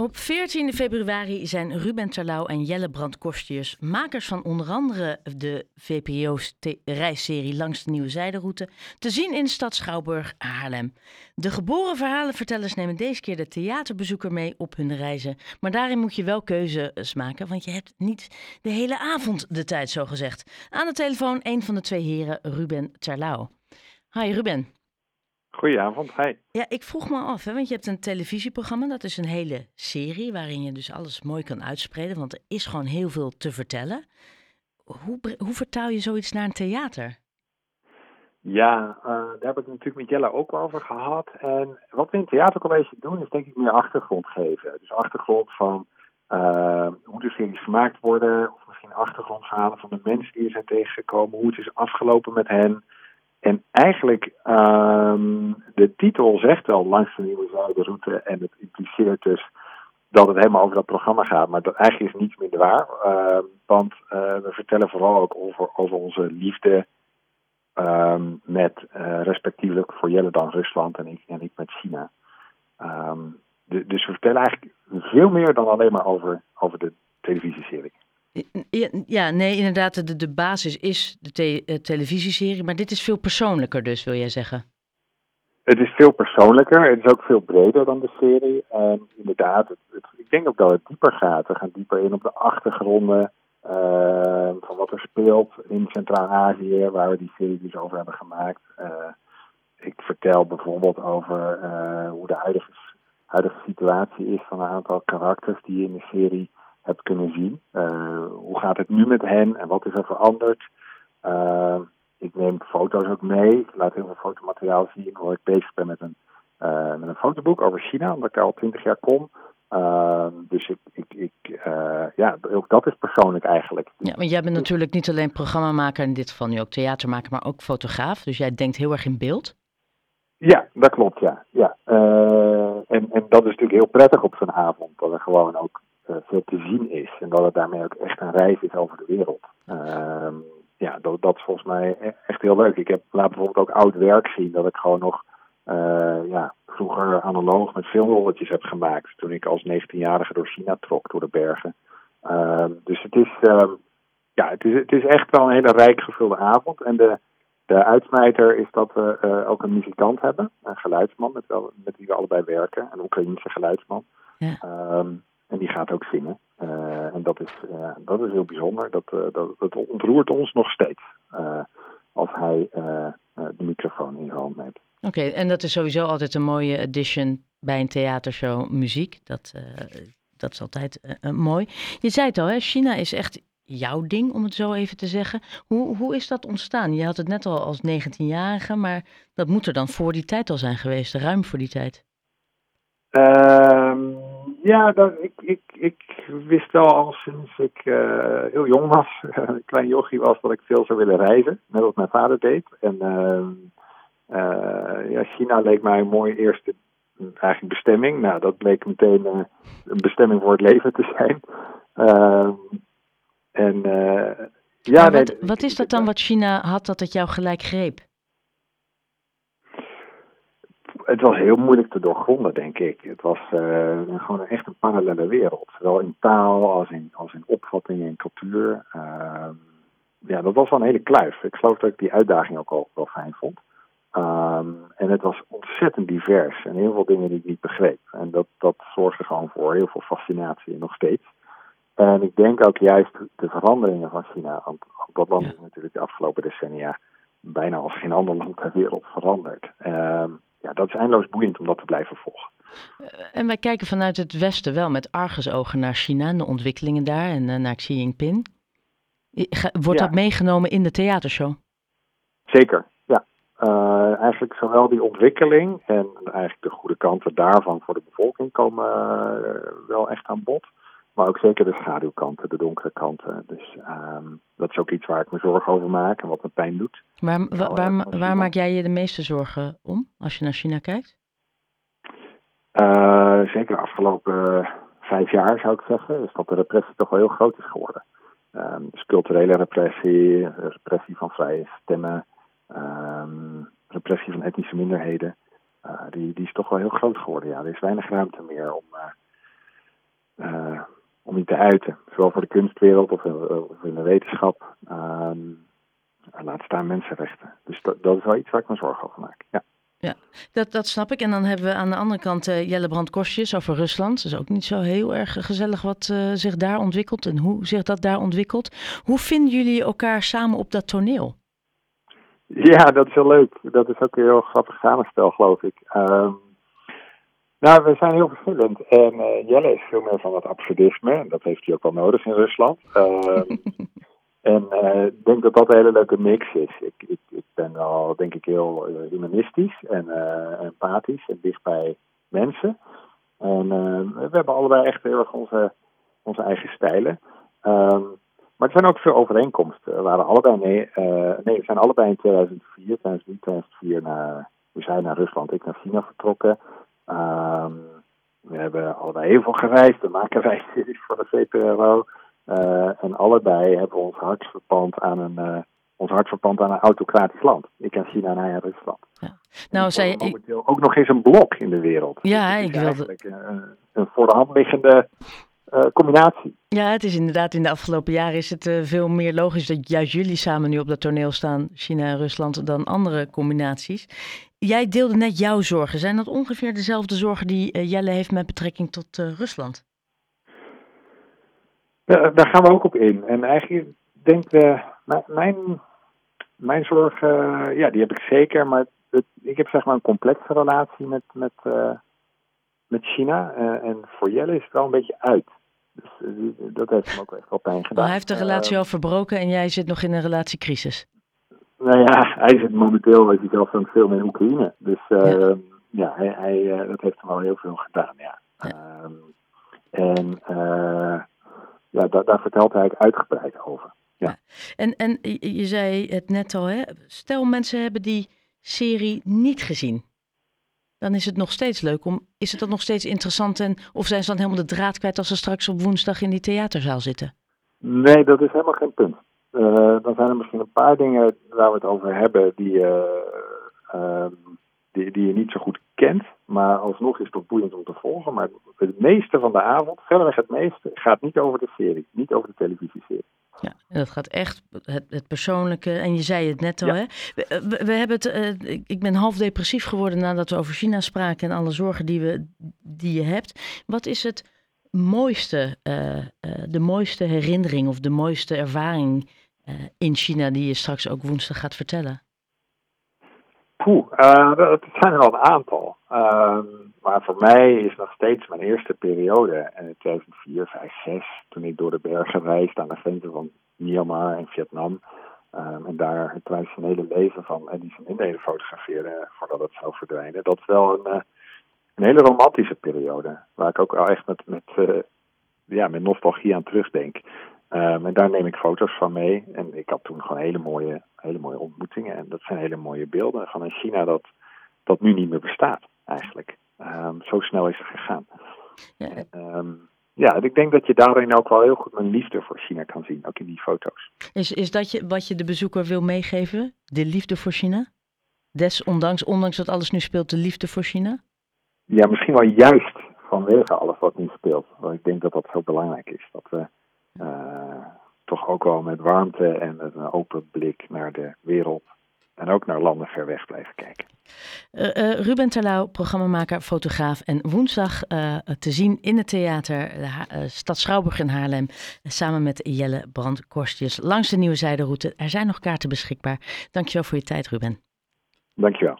Op 14 februari zijn Ruben Terlouw en Jelle Brand makers van onder andere de VPO's reisserie Langs de Nieuwe Zijderoute, te zien in stad Schouwburg, Haarlem. De geboren verhalenvertellers nemen deze keer de theaterbezoeker mee op hun reizen. Maar daarin moet je wel keuzes maken, want je hebt niet de hele avond de tijd, zo gezegd. Aan de telefoon een van de twee heren, Ruben Terlouw. Hi Ruben. Goedenavond, hi. Ja, ik vroeg me af, hè, want je hebt een televisieprogramma. Dat is een hele serie waarin je dus alles mooi kan uitspreken. Want er is gewoon heel veel te vertellen. Hoe, hoe vertaal je zoiets naar een theater? Ja, uh, daar heb ik het natuurlijk met Jelle ook over gehad. En wat we in theatercollege doen, is denk ik meer achtergrond geven. Dus achtergrond van uh, hoe de series gemaakt worden. Of misschien achtergrondverhalen van de mensen die er zijn tegengekomen. Hoe het is afgelopen met hen. En eigenlijk, um, de titel zegt wel langs de nieuwe zuiderroute en het impliceert dus dat het helemaal over dat programma gaat. Maar dat eigenlijk is niets minder waar. Uh, want uh, we vertellen vooral ook over, over onze liefde um, met uh, respectievelijk voor Jelle dan Rusland en ik, en ik met China. De, dus we vertellen eigenlijk veel meer dan alleen maar over, over de televisieserie. Ja, nee, inderdaad, de, de basis is de te, uh, televisieserie, maar dit is veel persoonlijker dus, wil jij zeggen? Het is veel persoonlijker, het is ook veel breder dan de serie. En inderdaad, ik denk ook dat het dieper gaat. We gaan dieper in op de achtergronden uh, van wat er speelt in Centraal-Azië, waar we die serie dus over hebben gemaakt. Uh, ik vertel bijvoorbeeld over hoe de huidige, huidige situatie is van een aantal karakters die in de serie hebt kunnen zien. Uh, hoe gaat het nu met hen en wat is er veranderd? Uh, ik neem foto's ook mee. Ik laat heel veel fotomateriaal zien waar ik bezig ben met een, uh, met een fotoboek over China, omdat ik al twintig jaar kom. dus ik, ik, ik ja, ook dat is persoonlijk eigenlijk. Ja, want jij bent natuurlijk niet alleen programmamaker, in dit geval nu ook theatermaker, maar ook fotograaf. Dus jij denkt heel erg in beeld. Ja, dat klopt, ja. ja. en, en dat is natuurlijk heel prettig op zo'n avond, dat er gewoon ook veel te zien is. En dat het daarmee ook echt een reis is over de wereld. Uh, ja, dat, dat, is volgens mij e-, echt heel leuk. Ik heb laat bijvoorbeeld ook oud werk zien dat ik gewoon nog uh, ja, vroeger analoog met filmrolletjes heb gemaakt. Toen ik als 19-jarige door China trok, door de bergen. Ehm, dus het is, ehm, ja, het, is, het is echt wel een hele rijk gevulde avond. En de, de uitsmijter is dat we uh, ook een muzikant hebben, een geluidsman met, wel, met wie we allebei werken, een Oekraïense geluidsman. Ja. Um, en die gaat ook zingen. Uh, en dat is, uh, dat is heel bijzonder. Dat, uh, dat, dat ontroert ons nog steeds. als hij de microfoon in zijn hand neemt. Oké, en dat is sowieso altijd een mooie addition bij een theatershow muziek. Dat, dat is altijd mooi. Je zei het al, hè? China is echt jouw ding, om het zo even te zeggen. Hoe, hoe is dat ontstaan? Je had het net al als 19-jarige, maar dat moet er dan voor die tijd al zijn geweest, ruim voor die tijd. Ehm ja, dat, ik, ik, ik wist wel al sinds ik uh, heel jong was, een klein jochie was, dat ik veel zou willen reizen. Net als mijn vader deed. En uh, uh, ja, China leek mij een mooie eerste eigenlijk bestemming. Nou, dat bleek meteen een bestemming voor het leven te zijn. Ehm, en ja, wat, wat is dat dan wat China had dat het jou gelijk greep? Het was heel moeilijk te doorgronden, denk ik. Het was uh, gewoon echt een parallele wereld. Zowel in taal als in, als in opvatting en cultuur. Uh, ja, dat was wel een hele kluif. Ik geloof dat ik die uitdaging ook al wel fijn vond. Um, en het was ontzettend divers en heel veel dingen die ik niet begreep. En dat, dat zorgde gewoon voor heel veel fascinatie nog steeds. En ik denk ook juist de veranderingen van China. Want dat land is natuurlijk de afgelopen decennia bijna als geen ander land ter wereld veranderd. Um, ja, dat is eindeloos boeiend om dat te blijven volgen. Eh, en wij kijken vanuit het Westen wel met argusogen naar China en de ontwikkelingen daar en uh, naar Xi Jinping. Wordt dat meegenomen in de theatershow? Zeker, ja. Uh, eigenlijk zowel die ontwikkeling en eigenlijk de goede kanten daarvan voor de bevolking komen wel echt aan bod. Maar ook zeker de schaduwkanten, de donkere kanten. Dus um, dat is ook iets waar ik me zorgen over maak en wat me pijn doet. Maar waar, waar, waar maak jij je de meeste zorgen om als je naar China kijkt? Uh, zeker de afgelopen vijf jaar zou ik zeggen, is dat de repressie toch wel heel groot is geworden. Um, dus culturele repressie, repressie van vrije stemmen, um, repressie van etnische minderheden. Uh, die, die is toch wel heel groot geworden. Ja, er is weinig ruimte meer om, uh, niet te uiten. Zowel voor de kunstwereld of, of in de wetenschap. Ehm, laat staan mensenrechten. Dus dat, dat, is wel iets waar ik me zorgen over maak. Ja. Ja, dat, dat snap ik. En dan hebben we aan de andere kant uh, Jelle Brand Kostjes over Rusland. Dat is ook niet zo heel erg gezellig wat uh, zich daar ontwikkelt en hoe zich dat daar ontwikkelt. Hoe vinden jullie elkaar samen op dat toneel? Ja, dat is heel leuk. Dat is ook een heel grappig samenspel, geloof ik. Um, nou, we zijn heel verschillend. En uh, Jelle is veel meer van het absurdisme. En dat heeft hij ook wel nodig in Rusland. Um, En uh, ik denk dat dat een hele leuke mix is. Ik, ik, ik ben al, denk ik, heel uh, humanistisch en empathisch en dicht bij mensen. En we hebben allebei echt heel erg onze, onze eigen stijlen. Um, maar er zijn ook veel overeenkomsten. We waren allebei, nee, nee, we zijn allebei in 2004, 2003, 2004 naar, we zijn naar Rusland, ik naar China vertrokken. Um, we hebben allebei heel veel gereisd. We maken reisseries voor de VPRO. Uh, en allebei hebben we ons hart verpand aan een, uh, ons hart verpand aan een autocratisch land. Ik ken China en hij en Rusland. Ja. Nou, zij, momenteel ook nog eens een blok in de wereld. Ja, dus ik wilde... eigenlijk een, een voor de hand liggende uh, combinatie. Ja, het is inderdaad in de afgelopen jaren is het veel meer logisch dat juist jullie samen nu op dat toneel staan, China en Rusland, dan andere combinaties. Jij deelde net jouw zorgen. Zijn dat ongeveer dezelfde zorgen die Jelle heeft met betrekking tot Rusland? Daar gaan we ook op in. En eigenlijk denk ik, mijn, mijn zorgen, ja, die heb ik zeker. Maar het, ik heb zeg maar een complexe relatie met, met, met China. En voor Jelle is het wel een beetje uit. Dus uh, dat heeft hem ook echt wel pijn gedaan. Maar hij heeft de relatie al verbroken en jij zit nog in een relatiecrisis. Nou ja, hij zit momenteel, weet je aan veel in Oekraïne. Dus ja, ja hij, hij dat heeft hem al heel veel gedaan, ja. ja. en ja, daar, daar vertelt hij uitgebreid over. Ja. En, en je zei het net al, hè? stel mensen hebben die serie niet gezien. Dan is het nog steeds leuk om. Is het dan nog steeds interessant en of zijn ze dan helemaal de draad kwijt als ze straks op woensdag in die theaterzaal zitten? Nee, dat is helemaal geen punt. Uh, dan zijn er misschien een paar dingen waar we het over hebben die, uh, uh, die, die je niet zo goed kent. Maar alsnog is het toch boeiend om te volgen. Maar het meeste van de avond, verreweg het meeste, gaat niet over de serie. Niet over de televisieserie. Ja, en dat gaat echt het, het persoonlijke. En je zei het net al, ja. hè? We, we, hebben het, uh, ik ben half depressief geworden nadat we over China spraken en alle zorgen die, we, die je hebt. Wat is het mooiste, uh, uh, de mooiste herinnering of de mooiste ervaring in China die je straks ook woensdag gaat vertellen? Poeh, uh, het zijn er al een aantal. Uh, maar voor mij is nog steeds mijn eerste periode, in 2004, 5, 6, toen ik door de bergen reisde aan de grenzen van Myanmar en Vietnam. Um, en daar het traditionele leven van Eddie van Indelen fotografeerde voordat het zou verdwijnen. Dat is wel een, uh, een hele romantische periode, waar ik ook wel echt met, met, ja, met nostalgie aan terugdenk. Um, en daar neem ik foto's van mee. En ik had toen gewoon hele mooie, hele mooie ontmoetingen. En dat zijn hele mooie beelden van een China dat, dat nu niet meer bestaat, eigenlijk. Um, zo snel is het gegaan. Ja. En, um, ja, ik denk dat je daarin ook wel heel goed mijn liefde voor China kan zien, ook in die foto's. Is, is dat je, wat je de bezoeker wil meegeven? De liefde voor China? Desondanks, ondanks dat alles nu speelt, de liefde voor China? Ja, misschien wel juist vanwege alles wat nu speelt. Want ik denk dat dat zo belangrijk is. Dat we toch ook wel met warmte en met een open blik naar de wereld en ook naar landen ver weg blijven kijken. Uh, uh, Ruben Terlouw, programmamaker, fotograaf en woensdag uh, te zien in het theater de Stad Schouwburg in Haarlem samen met Jelle Brandkorstjes langs de Nieuwe Zijderoute. Er zijn nog kaarten beschikbaar. Dankjewel voor je tijd Ruben. Dankjewel.